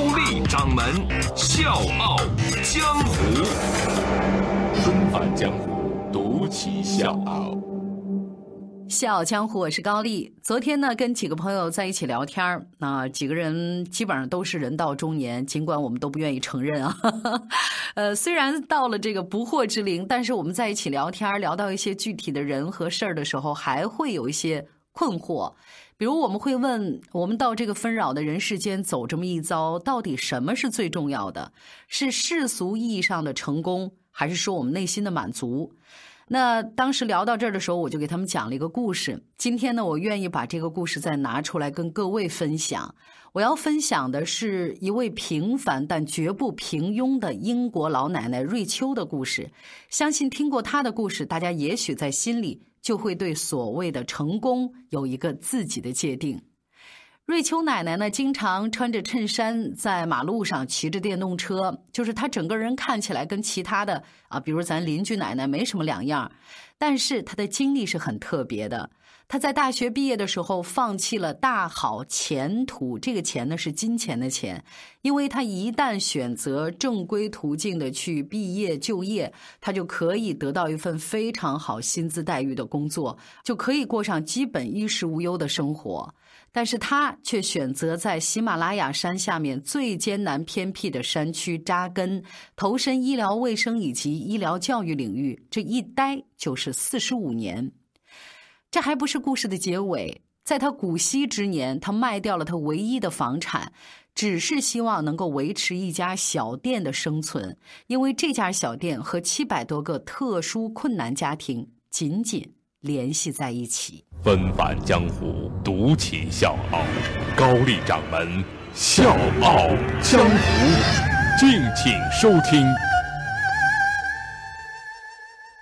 高丽掌门笑傲江湖，重返江湖，独骑笑傲。笑傲江湖，我是高丽。昨天呢，跟几个朋友在一起聊天儿，那几个人基本上都是人到中年，尽管我们都不愿意承认啊。呃，虽然到了这个不惑之龄，但是我们在一起聊天，聊到一些具体的人和事儿的时候，还会有一些困惑。比如，我们会问：我们到这个纷扰的人世间走这么一遭，到底什么是最重要的？是世俗意义上的成功，还是说我们内心的满足？那当时聊到这儿的时候，我就给他们讲了一个故事。今天呢，我愿意把这个故事再拿出来跟各位分享。我要分享的是一位平凡但绝不平庸的英国老奶奶瑞秋的故事。相信听过她的故事，大家也许在心里就会对所谓的成功有一个自己的界定。瑞秋奶奶呢，经常穿着衬衫在马路上骑着电动车，就是她整个人看起来跟其他的啊，比如咱邻居奶奶没什么两样。但是她的经历是很特别的。她在大学毕业的时候，放弃了大好前途，这个钱呢是金钱的钱，因为她一旦选择正规途径的去毕业就业，她就可以得到一份非常好薪资待遇的工作，就可以过上基本衣食无忧的生活。但是他却选择在喜马拉雅山下面最艰难偏僻的山区扎根，投身医疗卫生以及医疗教育领域，这一待就是四十五年。这还不是故事的结尾，在他古稀之年，他卖掉了他唯一的房产，只是希望能够维持一家小店的生存，因为这家小店和七百多个特殊困难家庭紧紧联系在一起。纷返江湖，独起笑傲。高丽掌门笑傲江湖，敬请收听。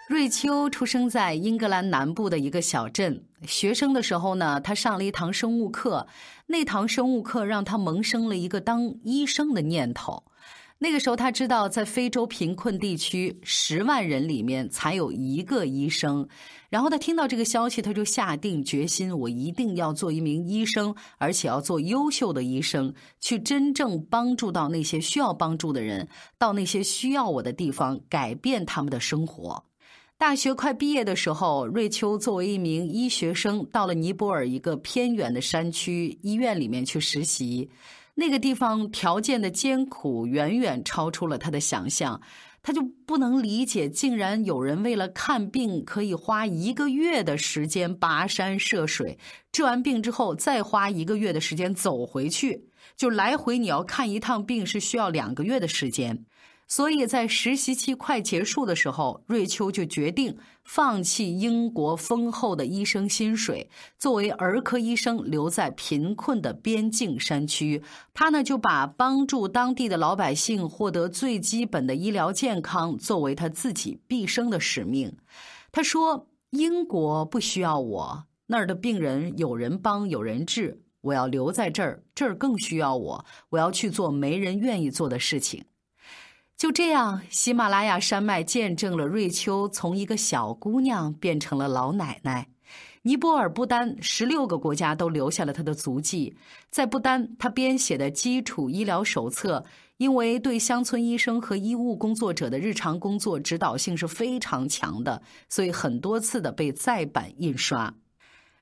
瑞秋出生在英格兰南部的一个小镇。学生的时候呢，他上了一堂生物课，那堂生物课让他萌生了一个当医生的念头。那个时候，他知道在非洲贫困地区，十万人里面才有一个医生。然后他听到这个消息，他就下定决心：我一定要做一名医生，而且要做优秀的医生，去真正帮助到那些需要帮助的人，到那些需要我的地方，改变他们的生活。大学快毕业的时候，瑞秋作为一名医学生，到了尼泊尔一个偏远的山区医院里面去实习。那个地方条件的艰苦远远超出了他的想象，他就不能理解，竟然有人为了看病可以花一个月的时间跋山涉水，治完病之后再花一个月的时间走回去，就来回你要看一趟病是需要两个月的时间。所以在实习期快结束的时候，瑞秋就决定放弃英国丰厚的医生薪水，作为儿科医生留在贫困的边境山区。他呢就把帮助当地的老百姓获得最基本的医疗健康作为他自己毕生的使命。他说：“英国不需要我，那儿的病人有人帮有人治，我要留在这儿，这儿更需要我，我要去做没人愿意做的事情。”就这样，喜马拉雅山脉见证了瑞秋从一个小姑娘变成了老奶奶。尼泊尔、不丹十六个国家都留下了她的足迹。在不丹，她编写的基础医疗手册，因为对乡村医生和医务工作者的日常工作指导性是非常强的，所以很多次的被再版印刷。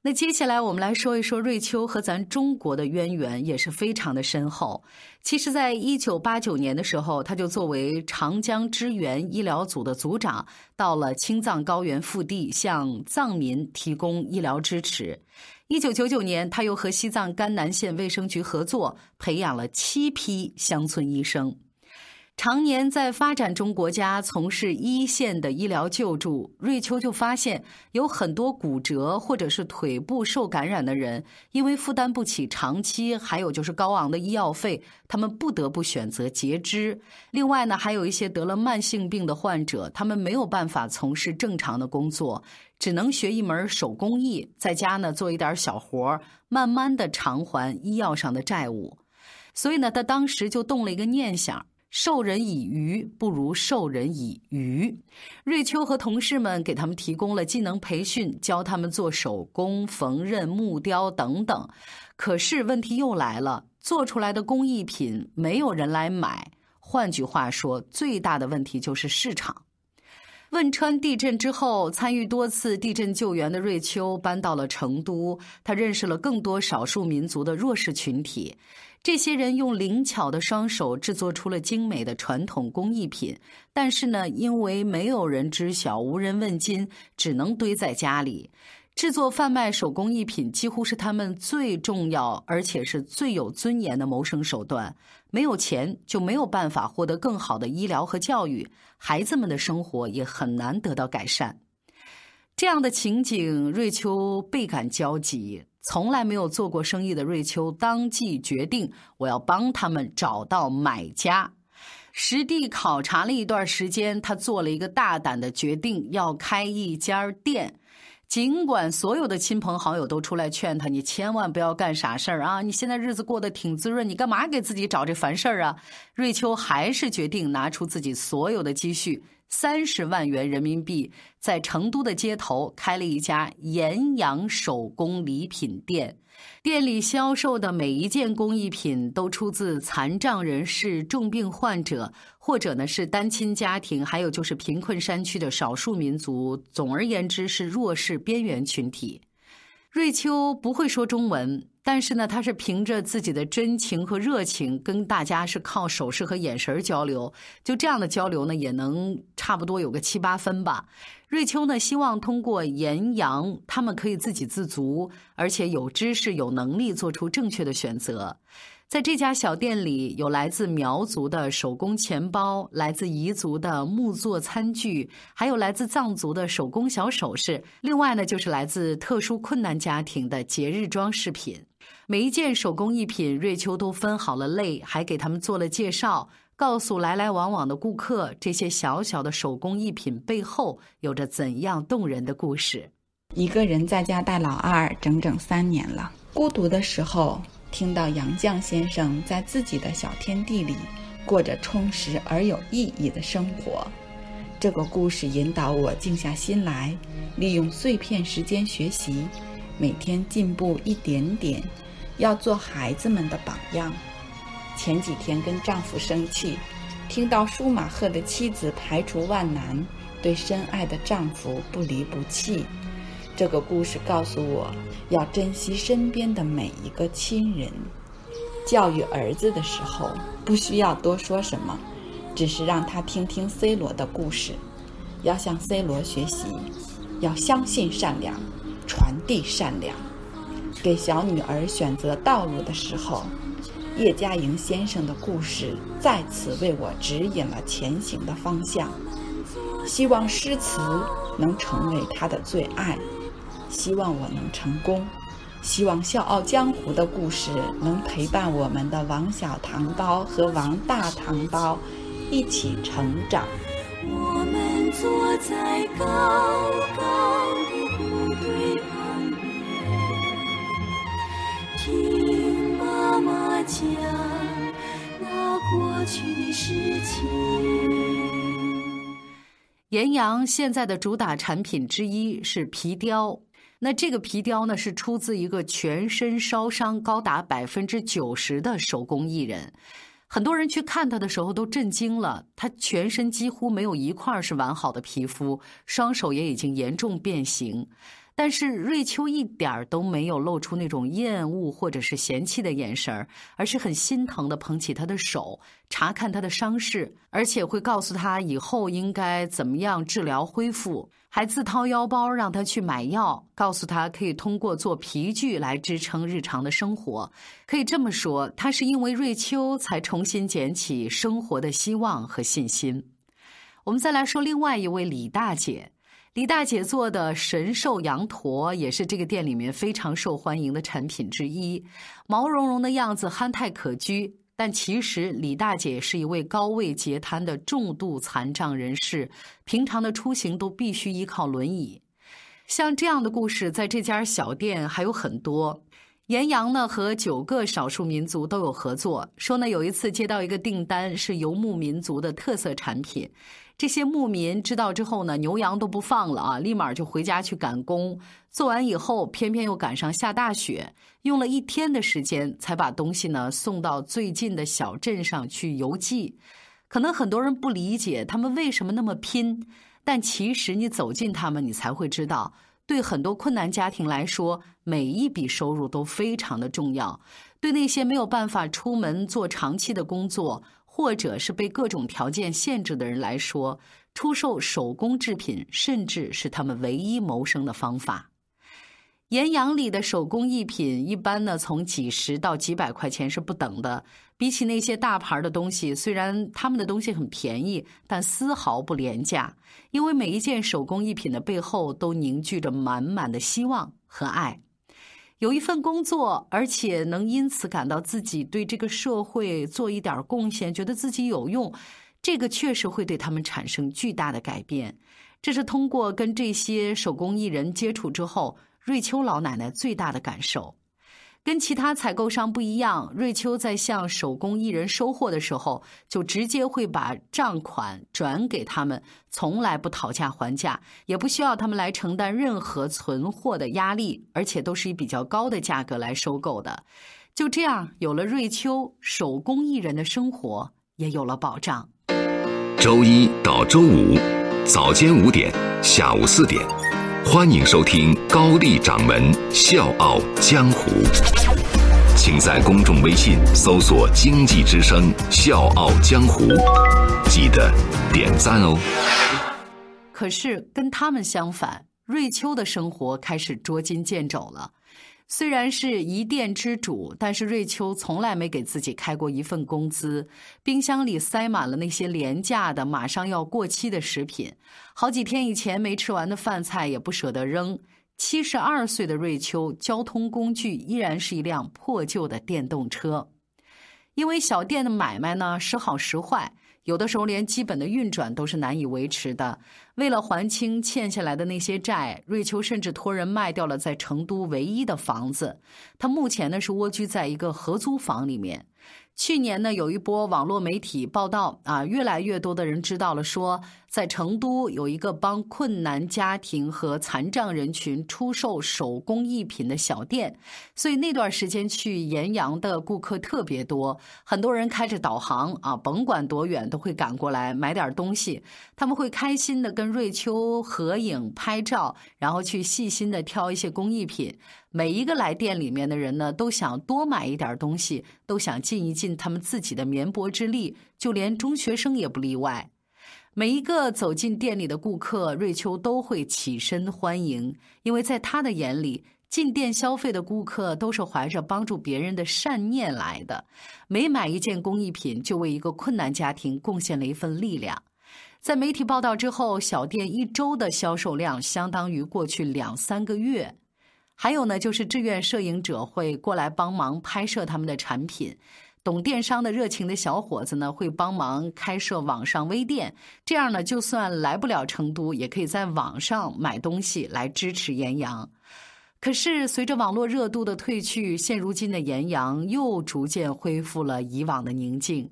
那接下来我们来说一说瑞秋和咱中国的渊源也是非常的深厚。其实，在一九八九年的时候，他就作为长江支援医疗组的组长，到了青藏高原腹地，向藏民提供医疗支持。一九九九年，他又和西藏甘南县卫生局合作，培养了七批乡村医生。常年在发展中国家从事一线的医疗救助，瑞秋就发现有很多骨折或者是腿部受感染的人，因为负担不起长期，还有就是高昂的医药费，他们不得不选择截肢。另外呢，还有一些得了慢性病的患者，他们没有办法从事正常的工作，只能学一门手工艺，在家呢做一点小活，慢慢的偿还医药上的债务。所以呢，他当时就动了一个念想。授人以鱼不如授人以渔。瑞秋和同事们给他们提供了技能培训，教他们做手工、缝纫、木雕等等。可是问题又来了，做出来的工艺品没有人来买。换句话说，最大的问题就是市场。汶川地震之后，参与多次地震救援的瑞秋搬到了成都，他认识了更多少数民族的弱势群体。这些人用灵巧的双手制作出了精美的传统工艺品，但是呢，因为没有人知晓、无人问津，只能堆在家里。制作贩卖手工艺品几乎是他们最重要而且是最有尊严的谋生手段。没有钱，就没有办法获得更好的医疗和教育，孩子们的生活也很难得到改善。这样的情景，瑞秋倍感焦急。从来没有做过生意的瑞秋当即决定，我要帮他们找到买家。实地考察了一段时间，他做了一个大胆的决定，要开一家店。尽管所有的亲朋好友都出来劝他，你千万不要干傻事儿啊！你现在日子过得挺滋润，你干嘛给自己找这烦事儿啊？瑞秋还是决定拿出自己所有的积蓄。三十万元人民币，在成都的街头开了一家岩阳手工礼品店。店里销售的每一件工艺品都出自残障人士、重病患者，或者呢是单亲家庭，还有就是贫困山区的少数民族。总而言之，是弱势边缘群体。瑞秋不会说中文。但是呢，他是凭着自己的真情和热情，跟大家是靠手势和眼神交流。就这样的交流呢，也能差不多有个七八分吧。瑞秋呢，希望通过言扬，他们可以自给自足，而且有知识、有能力做出正确的选择。在这家小店里，有来自苗族的手工钱包，来自彝族的木作餐具，还有来自藏族的手工小首饰。另外呢，就是来自特殊困难家庭的节日装饰品。每一件手工艺品，瑞秋都分好了类，还给他们做了介绍，告诉来来往往的顾客，这些小小的手工艺品背后有着怎样动人的故事。一个人在家带老二整整三年了，孤独的时候。听到杨绛先生在自己的小天地里过着充实而有意义的生活，这个故事引导我静下心来，利用碎片时间学习，每天进步一点点，要做孩子们的榜样。前几天跟丈夫生气，听到舒马赫的妻子排除万难，对深爱的丈夫不离不弃。这个故事告诉我，要珍惜身边的每一个亲人。教育儿子的时候，不需要多说什么，只是让他听听 C 罗的故事，要向 C 罗学习，要相信善良，传递善良。给小女儿选择道路的时候，叶嘉莹先生的故事再次为我指引了前行的方向。希望诗词能成为他的最爱。希望我能成功，希望《笑傲江湖》的故事能陪伴我们的王小糖包和王大糖包一起成长。我们坐在高高的谷堆旁边，听妈妈讲那过去的事情。岩阳现在的主打产品之一是皮雕。那这个皮雕呢，是出自一个全身烧伤高达百分之九十的手工艺人。很多人去看他的时候都震惊了，他全身几乎没有一块是完好的皮肤，双手也已经严重变形。但是瑞秋一点儿都没有露出那种厌恶或者是嫌弃的眼神儿，而是很心疼的捧起他的手，查看他的伤势，而且会告诉他以后应该怎么样治疗恢复，还自掏腰包让他去买药，告诉他可以通过做皮具来支撑日常的生活。可以这么说，他是因为瑞秋才重新捡起生活的希望和信心。我们再来说另外一位李大姐。李大姐做的神兽羊驼也是这个店里面非常受欢迎的产品之一，毛茸茸的样子憨态可掬。但其实李大姐是一位高位截瘫的重度残障人士，平常的出行都必须依靠轮椅。像这样的故事，在这家小店还有很多。岩羊呢和九个少数民族都有合作，说呢有一次接到一个订单，是游牧民族的特色产品。这些牧民知道之后呢，牛羊都不放了啊，立马就回家去赶工。做完以后，偏偏又赶上下大雪，用了一天的时间才把东西呢送到最近的小镇上去邮寄。可能很多人不理解他们为什么那么拼，但其实你走进他们，你才会知道，对很多困难家庭来说，每一笔收入都非常的重要。对那些没有办法出门做长期的工作。或者是被各种条件限制的人来说，出售手工制品甚至是他们唯一谋生的方法。岩羊里的手工艺品一般呢，从几十到几百块钱是不等的。比起那些大牌的东西，虽然他们的东西很便宜，但丝毫不廉价。因为每一件手工艺品的背后都凝聚着满满的希望和爱。有一份工作，而且能因此感到自己对这个社会做一点贡献，觉得自己有用，这个确实会对他们产生巨大的改变。这是通过跟这些手工艺人接触之后，瑞秋老奶奶最大的感受。跟其他采购商不一样，瑞秋在向手工艺人收货的时候，就直接会把账款转给他们，从来不讨价还价，也不需要他们来承担任何存货的压力，而且都是以比较高的价格来收购的。就这样，有了瑞秋，手工艺人的生活也有了保障。周一到周五，早间五点，下午四点。欢迎收听高丽掌门笑傲江湖，请在公众微信搜索“经济之声笑傲江湖”，记得点赞哦。可是跟他们相反，瑞秋的生活开始捉襟见肘了。虽然是一店之主，但是瑞秋从来没给自己开过一份工资。冰箱里塞满了那些廉价的、马上要过期的食品，好几天以前没吃完的饭菜也不舍得扔。七十二岁的瑞秋，交通工具依然是一辆破旧的电动车。因为小店的买卖呢，时好时坏。有的时候连基本的运转都是难以维持的。为了还清欠下来的那些债，瑞秋甚至托人卖掉了在成都唯一的房子。他目前呢是蜗居在一个合租房里面。去年呢，有一波网络媒体报道啊，越来越多的人知道了，说在成都有一个帮困难家庭和残障人群出售手工艺品的小店，所以那段时间去岩阳的顾客特别多，很多人开着导航啊，甭管多远都会赶过来买点东西。他们会开心的跟瑞秋合影拍照，然后去细心的挑一些工艺品。每一个来店里面的人呢，都想多买一点东西，都想尽一尽他们自己的绵薄之力，就连中学生也不例外。每一个走进店里的顾客，瑞秋都会起身欢迎，因为在他的眼里，进店消费的顾客都是怀着帮助别人的善念来的。每买一件工艺品，就为一个困难家庭贡献了一份力量。在媒体报道之后，小店一周的销售量相当于过去两三个月。还有呢，就是志愿摄影者会过来帮忙拍摄他们的产品，懂电商的热情的小伙子呢会帮忙开设网上微店，这样呢，就算来不了成都，也可以在网上买东西来支持岩阳。可是随着网络热度的退去，现如今的岩阳又逐渐恢复了以往的宁静。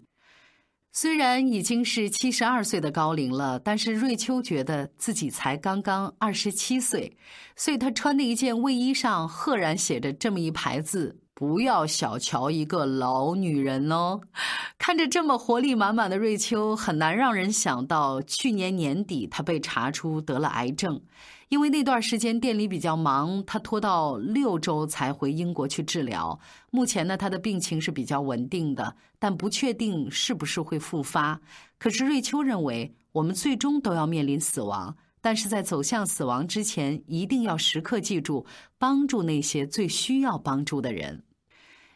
虽然已经是七十二岁的高龄了，但是瑞秋觉得自己才刚刚二十七岁，所以她穿的一件卫衣上赫然写着这么一排字：“不要小瞧一个老女人哦。看着这么活力满满的瑞秋，很难让人想到去年年底她被查出得了癌症。因为那段时间店里比较忙，他拖到六周才回英国去治疗。目前呢，他的病情是比较稳定的，但不确定是不是会复发。可是瑞秋认为，我们最终都要面临死亡，但是在走向死亡之前，一定要时刻记住帮助那些最需要帮助的人。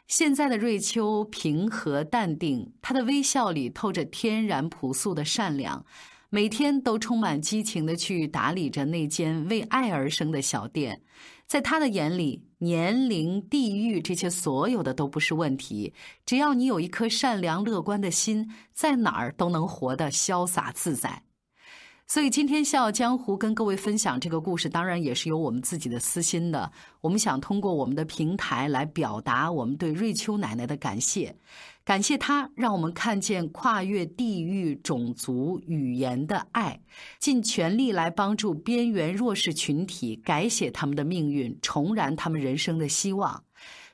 现在的瑞秋平和淡定，她的微笑里透着天然朴素的善良。每天都充满激情的去打理着那间为爱而生的小店，在他的眼里，年龄、地域这些所有的都不是问题，只要你有一颗善良乐观的心，在哪儿都能活得潇洒自在。所以今天笑傲江湖跟各位分享这个故事，当然也是有我们自己的私心的。我们想通过我们的平台来表达我们对瑞秋奶奶的感谢，感谢他让我们看见跨越地域、种族、语言的爱，尽全力来帮助边缘弱势群体改写他们的命运，重燃他们人生的希望。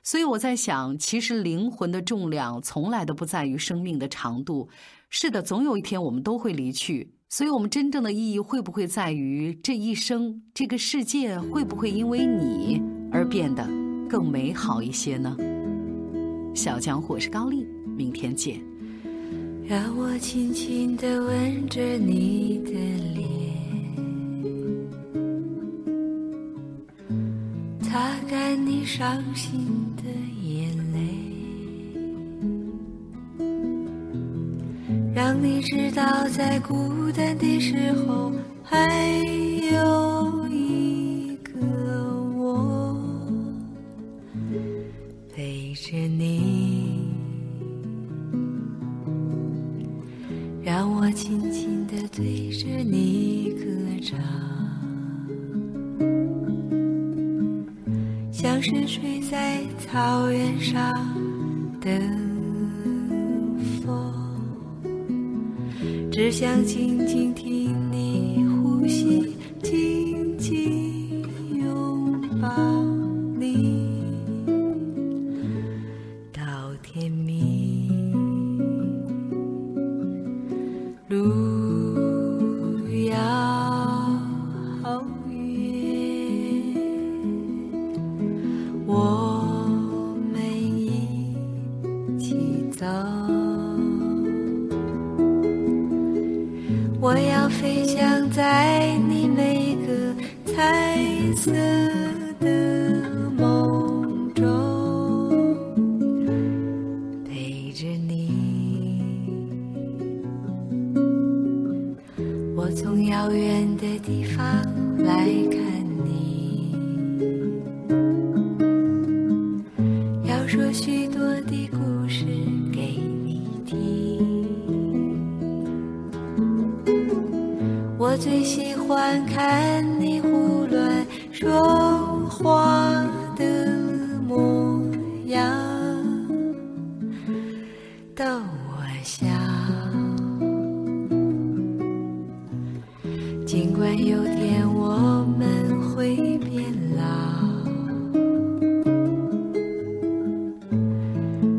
所以我在想，其实灵魂的重量从来都不在于生命的长度。是的，总有一天我们都会离去。所以，我们真正的意义会不会在于这一生，这个世界会不会因为你而变得更美好一些呢？小江湖是高丽，明天见。让我轻轻地吻着你的脸，擦干你伤心的眼泪。让你知道，在孤单的时候，还有紧我从遥远的地方来看你，要说许多的故事给你听。我最喜欢看你胡乱说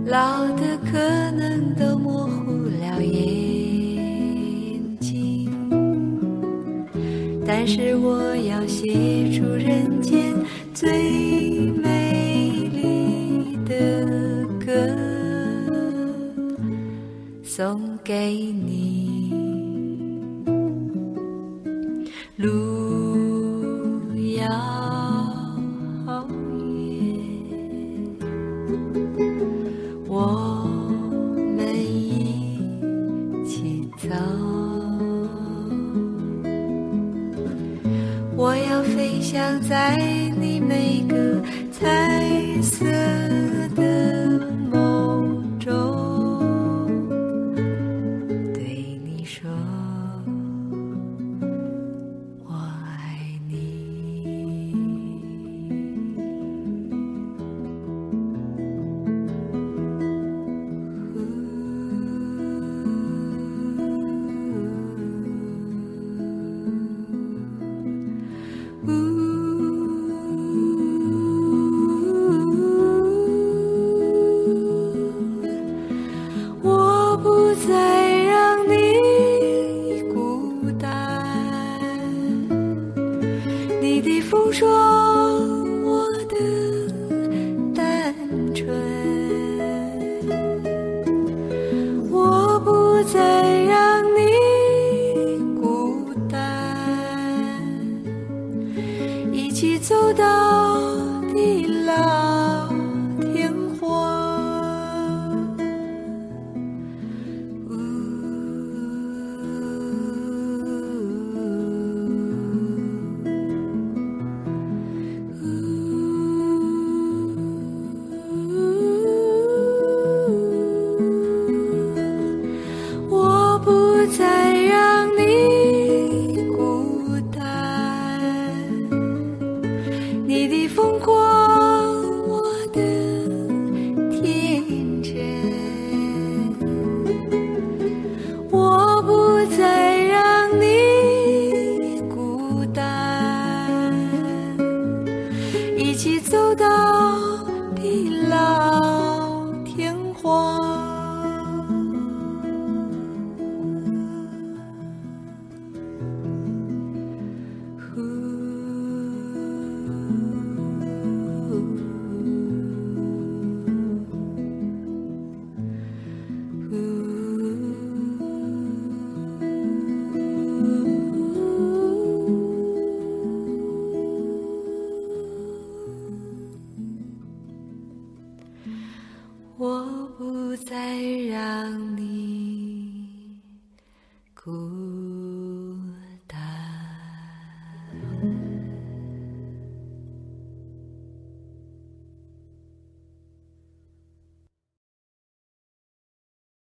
老的可能都模糊了眼睛。但是我要写出人间最美丽的歌，送给你。我要飞翔在你每个彩色的